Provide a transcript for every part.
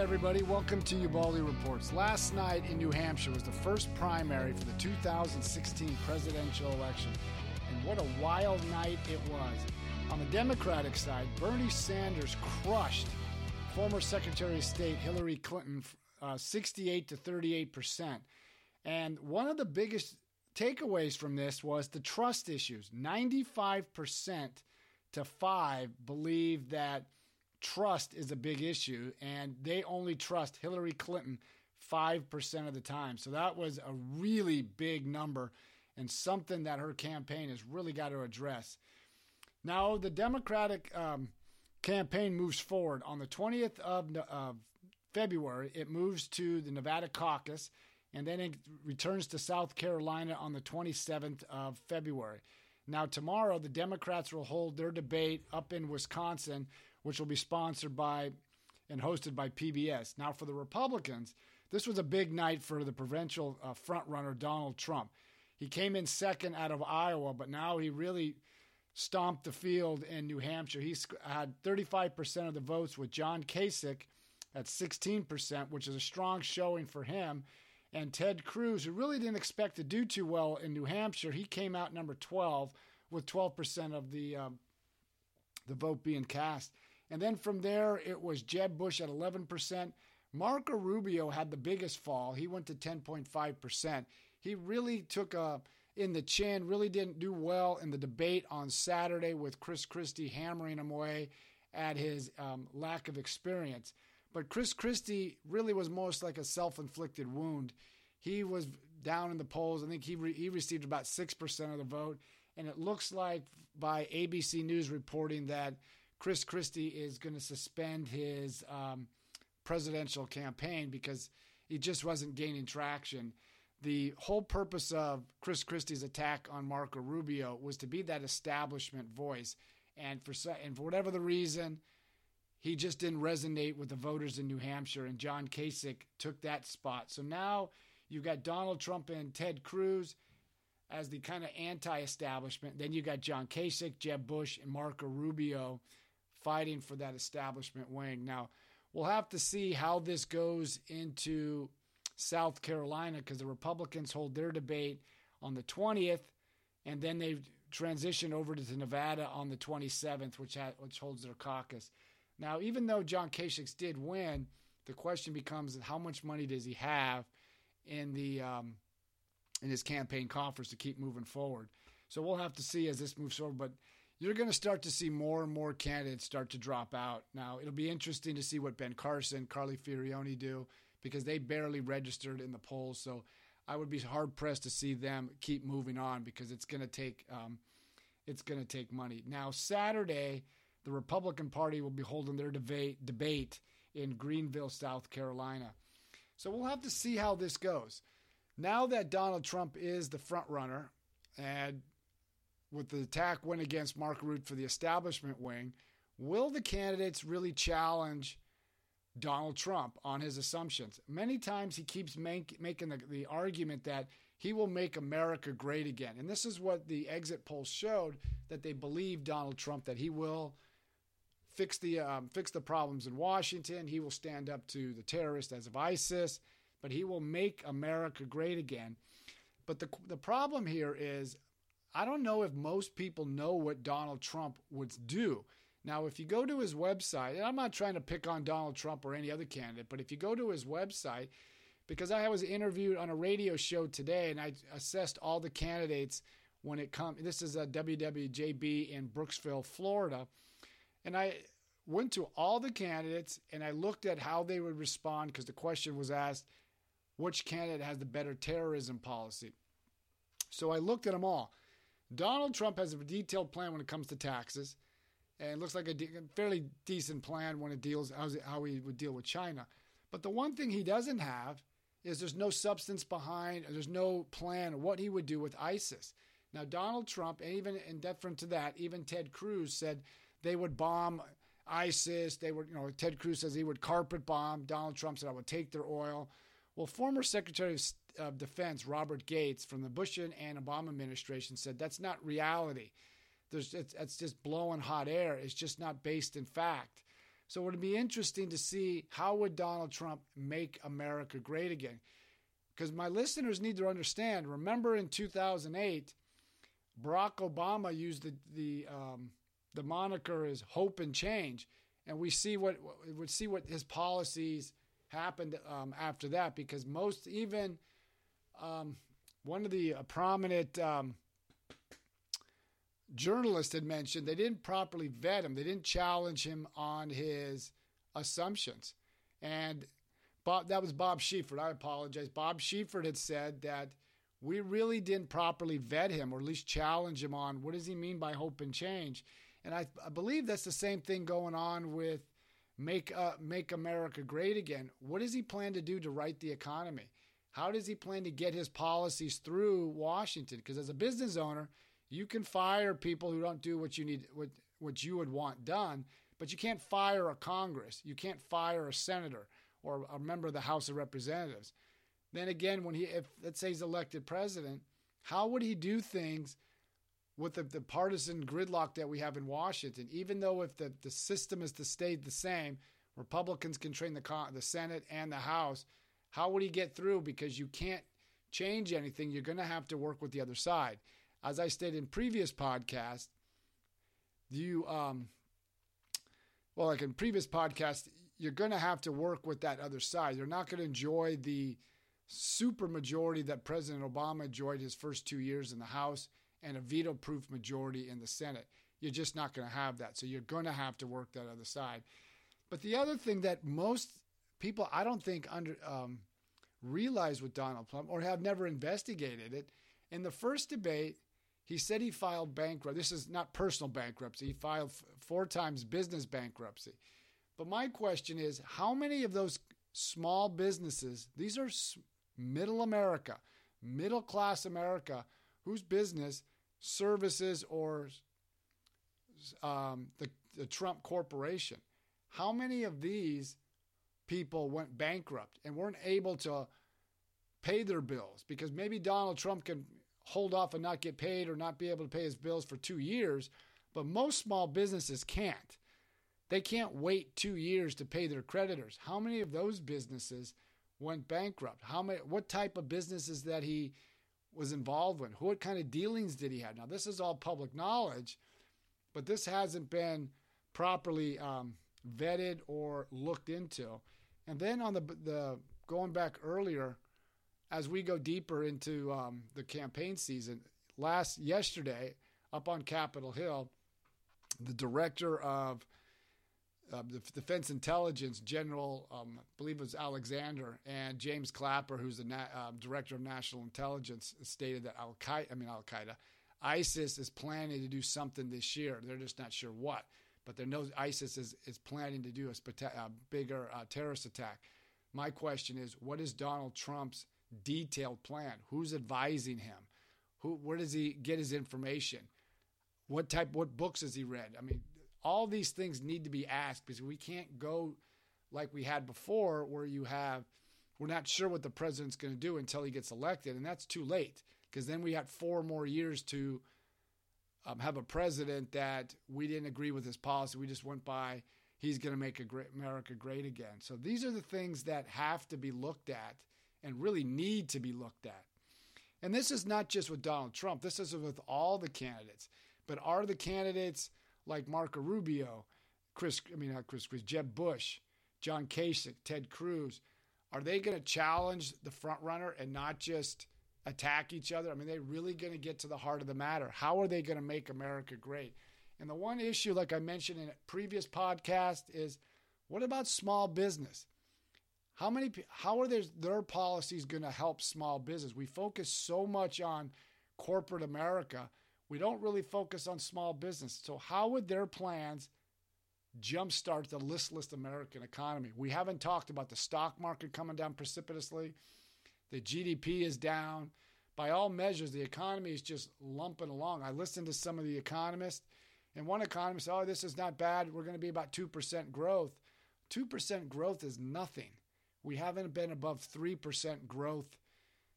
everybody. Welcome to Ubaldi Reports. Last night in New Hampshire was the first primary for the 2016 presidential election. And what a wild night it was. On the Democratic side, Bernie Sanders crushed former Secretary of State Hillary Clinton uh, 68 to 38 percent. And one of the biggest takeaways from this was the trust issues. 95 percent to five believe that trust is a big issue, and they only trust Hillary Clinton 5% of the time. So that was a really big number and something that her campaign has really got to address. Now, the Democratic um, campaign moves forward. On the 20th of February, it moves to the Nevada caucus, and then it returns to South Carolina on the 27th of February. Now, tomorrow, the Democrats will hold their debate up in Wisconsin, which will be sponsored by and hosted by PBS. Now, for the Republicans, this was a big night for the provincial uh, frontrunner Donald Trump. He came in second out of Iowa, but now he really stomped the field in New Hampshire. He had 35% of the votes with John Kasich at 16%, which is a strong showing for him. And Ted Cruz, who really didn't expect to do too well in New Hampshire, he came out number 12 with 12% of the um, the vote being cast. And then from there, it was Jeb Bush at 11%. Marco Rubio had the biggest fall. He went to 10.5%. He really took a in the chin, really didn't do well in the debate on Saturday with Chris Christie hammering him away at his um, lack of experience. But Chris Christie really was most like a self inflicted wound. He was down in the polls. I think he, re- he received about 6% of the vote. And it looks like by ABC News reporting that Chris Christie is going to suspend his um, presidential campaign because he just wasn't gaining traction. The whole purpose of Chris Christie's attack on Marco Rubio was to be that establishment voice. And for, and for whatever the reason, he just didn't resonate with the voters in New Hampshire, and John Kasich took that spot. So now you've got Donald Trump and Ted Cruz as the kind of anti-establishment. Then you got John Kasich, Jeb Bush, and Marco Rubio fighting for that establishment wing. Now we'll have to see how this goes into South Carolina because the Republicans hold their debate on the 20th, and then they transition over to Nevada on the 27th, which ha- which holds their caucus. Now, even though John Kasich did win, the question becomes how much money does he have in the um, in his campaign coffers to keep moving forward. So we'll have to see as this moves forward. But you're going to start to see more and more candidates start to drop out. Now it'll be interesting to see what Ben Carson, Carly Fiorina do because they barely registered in the polls. So I would be hard pressed to see them keep moving on because it's going to take um, it's going to take money. Now Saturday the Republican Party will be holding their debate, debate in Greenville, South Carolina. So we'll have to see how this goes. Now that Donald Trump is the front runner, and with the attack win against Mark Root for the establishment wing, will the candidates really challenge Donald Trump on his assumptions? Many times he keeps make, making the, the argument that he will make America great again. And this is what the exit polls showed that they believe Donald Trump, that he will fix the um, fix the problems in Washington. He will stand up to the terrorists as of ISIS, but he will make America great again. But the the problem here is I don't know if most people know what Donald Trump would do. Now, if you go to his website, and I'm not trying to pick on Donald Trump or any other candidate, but if you go to his website, because I was interviewed on a radio show today and I assessed all the candidates when it comes. This is a WWJB in Brooksville, Florida and I went to all the candidates and I looked at how they would respond because the question was asked which candidate has the better terrorism policy. So I looked at them all. Donald Trump has a detailed plan when it comes to taxes, and it looks like a de- fairly decent plan when it deals how he would deal with China. But the one thing he doesn't have is there's no substance behind, there's no plan what he would do with ISIS. Now Donald Trump, and even in deference to that, even Ted Cruz said they would bomb ISIS. They would, you know, Ted Cruz says he would carpet bomb. Donald Trump said I would take their oil. Well, former Secretary of Defense Robert Gates from the Bush and Obama administration said that's not reality. There's it's, it's just blowing hot air. It's just not based in fact. So it would be interesting to see how would Donald Trump make America great again. Because my listeners need to understand. Remember, in 2008, Barack Obama used the the um, the moniker is hope and change, and we see what would see what his policies happened um, after that. Because most even um, one of the uh, prominent um, journalists had mentioned they didn't properly vet him. They didn't challenge him on his assumptions. And Bob, that was Bob Schieffer. I apologize. Bob Schieffer had said that we really didn't properly vet him or at least challenge him on what does he mean by hope and change. And I, I believe that's the same thing going on with make uh, make America great again. What does he plan to do to right the economy? How does he plan to get his policies through Washington? Because as a business owner, you can fire people who don't do what you need, what, what you would want done, but you can't fire a Congress. You can't fire a senator or a member of the House of Representatives. Then again, when he, if let's say he's elected president, how would he do things with the, the partisan gridlock that we have in Washington? Even though if the, the system is to stay the same, Republicans control the, the Senate and the House, how would he get through? Because you can't change anything. You're going to have to work with the other side as I stated in previous podcasts, you um, well, like in previous podcasts, you're going to have to work with that other side. You're not going to enjoy the super majority that President Obama enjoyed his first two years in the House and a veto proof majority in the Senate. You're just not going to have that. So you're going to have to work that other side. But the other thing that most people, I don't think, under um, realize with Donald Trump or have never investigated it. In the first debate, he said he filed bankruptcy. This is not personal bankruptcy. He filed four times business bankruptcy. But my question is how many of those small businesses, these are middle America, middle class America, whose business services or um, the, the Trump Corporation, how many of these people went bankrupt and weren't able to pay their bills because maybe Donald Trump can hold off and not get paid or not be able to pay his bills for two years, but most small businesses can't. They can't wait two years to pay their creditors. How many of those businesses went bankrupt? How many? What type of businesses that he was involved with? What kind of dealings did he have? Now this is all public knowledge, but this hasn't been properly um, vetted or looked into. And then on the the going back earlier as we go deeper into um, the campaign season, last yesterday up on Capitol Hill, the director of uh, the Defense Intelligence General, um, I believe it was Alexander, and James Clapper, who's the na- uh, director of national intelligence, stated that Al Qaeda, I mean Al Qaeda, ISIS is planning to do something this year. They're just not sure what, but they know ISIS is, is planning to do a, a bigger uh, terrorist attack. My question is, what is Donald Trump's detailed plan. Who's advising him? Who where does he get his information? What type what books has he read? I mean, all these things need to be asked because we can't go like we had before where you have we're not sure what the president's going to do until he gets elected and that's too late because then we had four more years to um, have a president that we didn't agree with his policy we just went by he's going to make great america great again so these are the things that have to be looked at and really need to be looked at. And this is not just with Donald Trump, this is with all the candidates. But are the candidates like Marco Rubio, Chris, I mean, not Chris, Chris, Jeb Bush, John Kasich, Ted Cruz, are they going to challenge the front runner and not just attack each other? I mean, they really going to get to the heart of the matter. How are they going to make America great? And the one issue, like I mentioned in a previous podcast, is what about small business? How many? How are their their policies going to help small business? We focus so much on corporate America, we don't really focus on small business. So how would their plans jumpstart the listless American economy? We haven't talked about the stock market coming down precipitously. The GDP is down. By all measures, the economy is just lumping along. I listened to some of the economists, and one economist said, "Oh, this is not bad. We're going to be about two percent growth." Two percent growth is nothing. We haven't been above 3% growth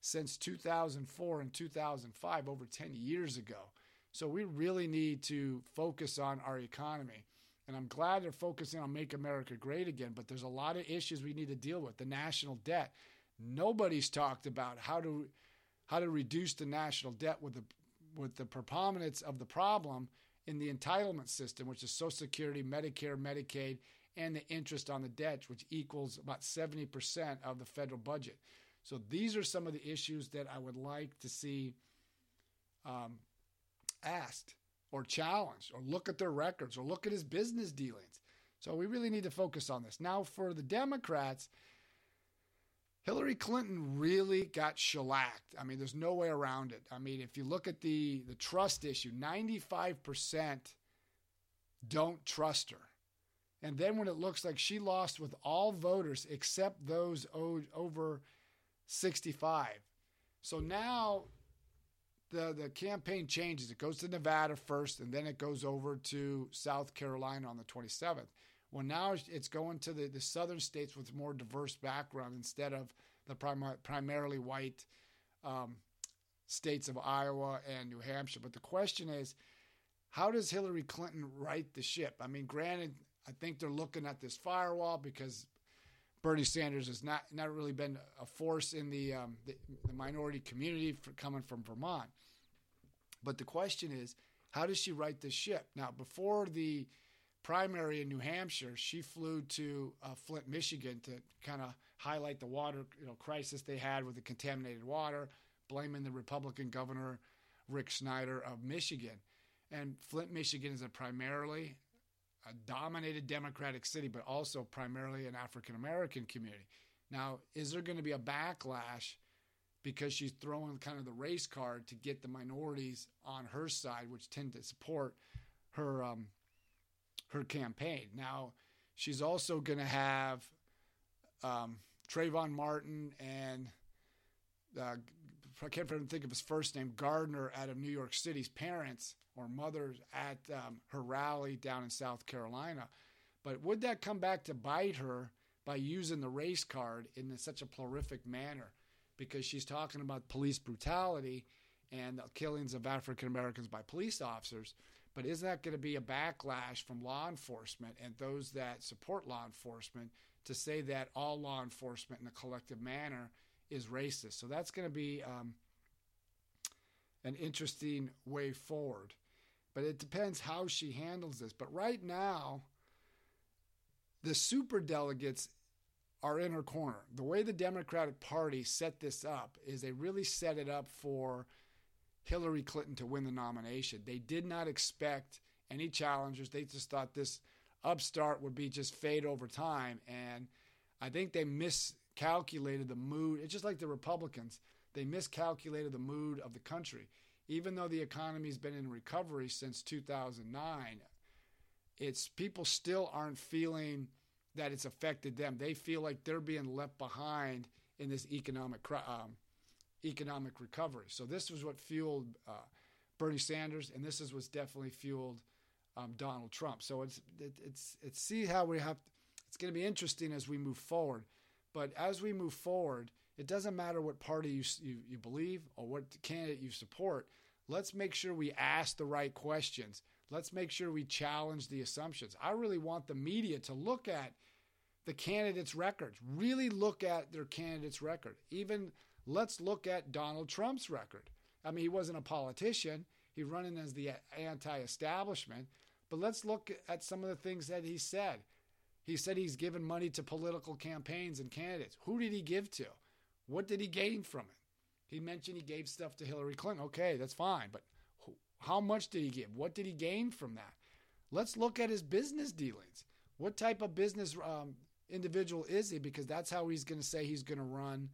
since 2004 and 2005, over 10 years ago. So we really need to focus on our economy. And I'm glad they're focusing on Make America Great Again, but there's a lot of issues we need to deal with. The national debt. Nobody's talked about how to how to reduce the national debt with the with the preponderance of the problem in the entitlement system, which is Social Security, Medicare, Medicaid, and the interest on the debt, which equals about 70% of the federal budget. So these are some of the issues that I would like to see um, asked or challenged, or look at their records, or look at his business dealings. So we really need to focus on this. Now, for the Democrats, Hillary Clinton really got shellacked. I mean, there's no way around it. I mean, if you look at the the trust issue, 95% don't trust her. And then when it looks like she lost with all voters except those over 65. So now the the campaign changes. It goes to Nevada first and then it goes over to South Carolina on the 27th. Well, now it's going to the, the southern states with more diverse background instead of the prim- primarily white um, states of Iowa and New Hampshire. But the question is, how does Hillary Clinton right the ship? I mean, granted, I think they're looking at this firewall because Bernie Sanders has not not really been a force in the um, the, the, minority community coming from Vermont. But the question is, how does she right this ship? Now, before the primary in New Hampshire, she flew to uh, Flint, Michigan, to kind of highlight the water you know crisis they had with the contaminated water, blaming the Republican governor Rick Snyder of Michigan. And Flint, Michigan is a primarily a dominated Democratic city, but also primarily an African American community. Now, is there going to be a backlash because she's throwing kind of the race card to get the minorities on her side, which tend to support her um, her campaign. Now, she's also going to have um, Trayvon Martin and uh, I can't even think of his first name, Gardner, out of New York City's parents or mothers at um, her rally down in South Carolina. But would that come back to bite her by using the race card in such a prolific manner? Because she's talking about police brutality and the killings of African Americans by police officers. But is that going to be a backlash from law enforcement and those that support law enforcement to say that all law enforcement in a collective manner is racist? So that's going to be um, an interesting way forward. But it depends how she handles this. But right now, the super delegates are in her corner. The way the Democratic Party set this up is they really set it up for Hillary Clinton to win the nomination. They did not expect any challengers. They just thought this upstart would be just fade over time. And I think they miscalculated the mood. It's just like the Republicans. They miscalculated the mood of the country. Even though the economy's been in recovery since 2009, it's people still aren't feeling that it's affected them. They feel like they're being left behind in this economic um, economic recovery. So this was what fueled uh, Bernie Sanders, and this is what's definitely fueled um, Donald Trump. So it's it, it's it's see how we have. It's going to be interesting as we move forward. But as we move forward, it doesn't matter what party you, you, you believe or what candidate you support. Let's make sure we ask the right questions. Let's make sure we challenge the assumptions. I really want the media to look at the candidates' records, really look at their candidates' record. Even Let's look at Donald Trump's record. I mean, he wasn't a politician, he's running as the anti establishment, but let's look at some of the things that he said. He said he's given money to political campaigns and candidates. Who did he give to? What did he gain from it? He mentioned he gave stuff to Hillary Clinton. Okay, that's fine, but how much did he give? What did he gain from that? Let's look at his business dealings. What type of business um, individual is he? Because that's how he's going to say he's going to run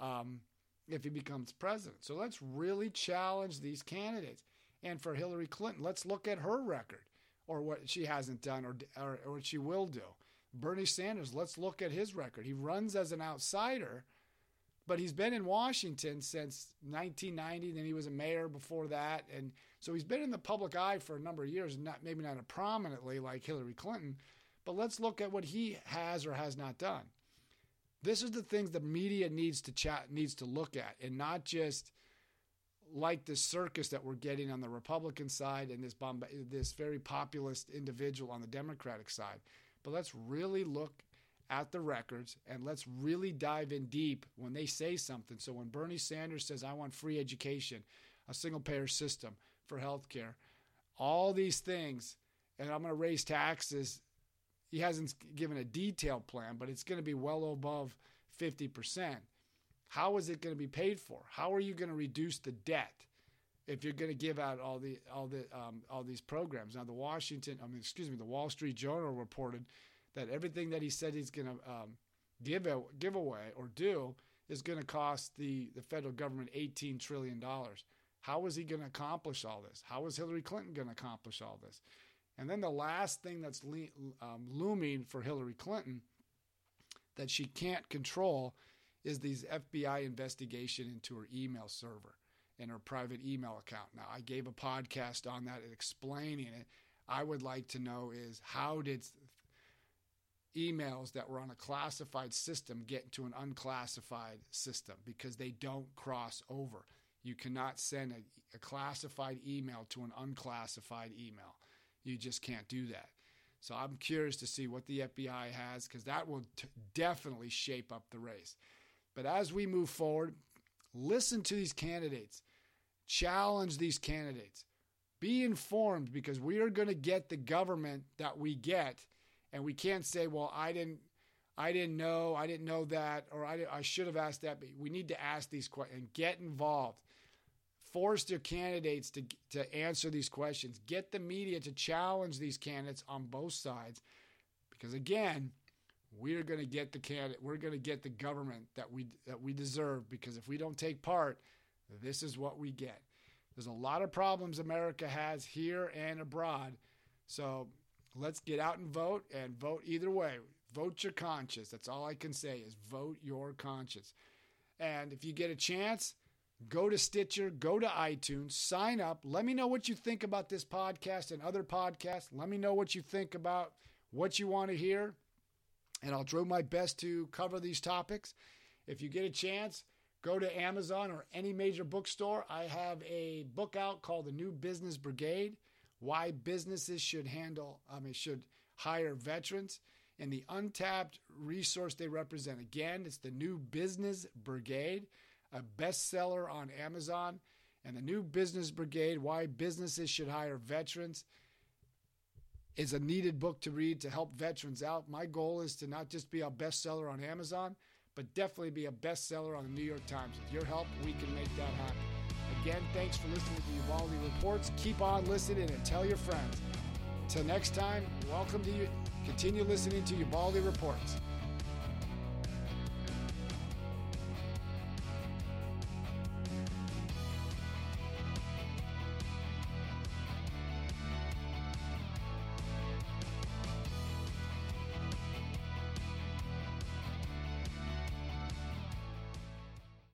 um, if he becomes president. So let's really challenge these candidates. And for Hillary Clinton, let's look at her record or what she hasn't done or, or, or what she will do. Bernie Sanders, let's look at his record. He runs as an outsider, but he's been in Washington since 1990. Then he was a mayor before that, and so he's been in the public eye for a number of years. Not maybe not prominently like Hillary Clinton, but let's look at what he has or has not done. This is the things the media needs to chat needs to look at, and not just like the circus that we're getting on the Republican side and this bomb, this very populist individual on the Democratic side. But let's really look at the records and let's really dive in deep when they say something. So when Bernie Sanders says, I want free education, a single payer system for health care, all these things, and I'm going to raise taxes. He hasn't given a detailed plan, but it's going to be well above 50%. How is it going to be paid for? How are you going to reduce the debt if you're going to give out all the all the um, all these programs? Now, the Washington, I mean, excuse me, the Wall Street Journal reported that everything that he said he's going to um, give a, give away or do is going to cost the the federal government 18 trillion dollars. How is he going to accomplish all this? How is Hillary Clinton going to accomplish all this? And then the last thing that's le- um, looming for Hillary Clinton that she can't control is these FBI investigation into her email server and her private email account. Now, I gave a podcast on that explaining it. I would like to know is how did emails that were on a classified system get into an unclassified system because they don't cross over. You cannot send a, a classified email to an unclassified email. You just can't do that. So I'm curious to see what the FBI has because that will t- definitely shape up the race. But as we move forward, listen to these candidates, challenge these candidates, be informed because we are going to get the government that we get and we can't say, well, I didn't. I didn't know. I didn't know that, or I, I should have asked that. But we need to ask these questions and get involved. Force their candidates to to answer these questions. Get the media to challenge these candidates on both sides, because again, we're going to get the candidate. We're going to get the government that we that we deserve. Because if we don't take part, this is what we get. There's a lot of problems America has here and abroad. So let's get out and vote and vote either way. Vote your conscience. That's all I can say is vote your conscience. And if you get a chance, go to Stitcher, go to iTunes, sign up. Let me know what you think about this podcast and other podcasts. Let me know what you think about what you want to hear. And I'll do my best to cover these topics. If you get a chance, go to Amazon or any major bookstore. I have a book out called The New Business Brigade why businesses should handle, I mean, should hire veterans and the untapped resource they represent. Again, it's the new Business Brigade, a bestseller on Amazon. And the new Business Brigade, Why Businesses Should Hire Veterans, is a needed book to read to help veterans out. My goal is to not just be a bestseller on Amazon, but definitely be a bestseller on the New York Times. With your help, we can make that happen. Again, thanks for listening to the Ubaldi Reports. Keep on listening and tell your friends. Till next time, welcome to you. Continue listening to Ubaldi Reports.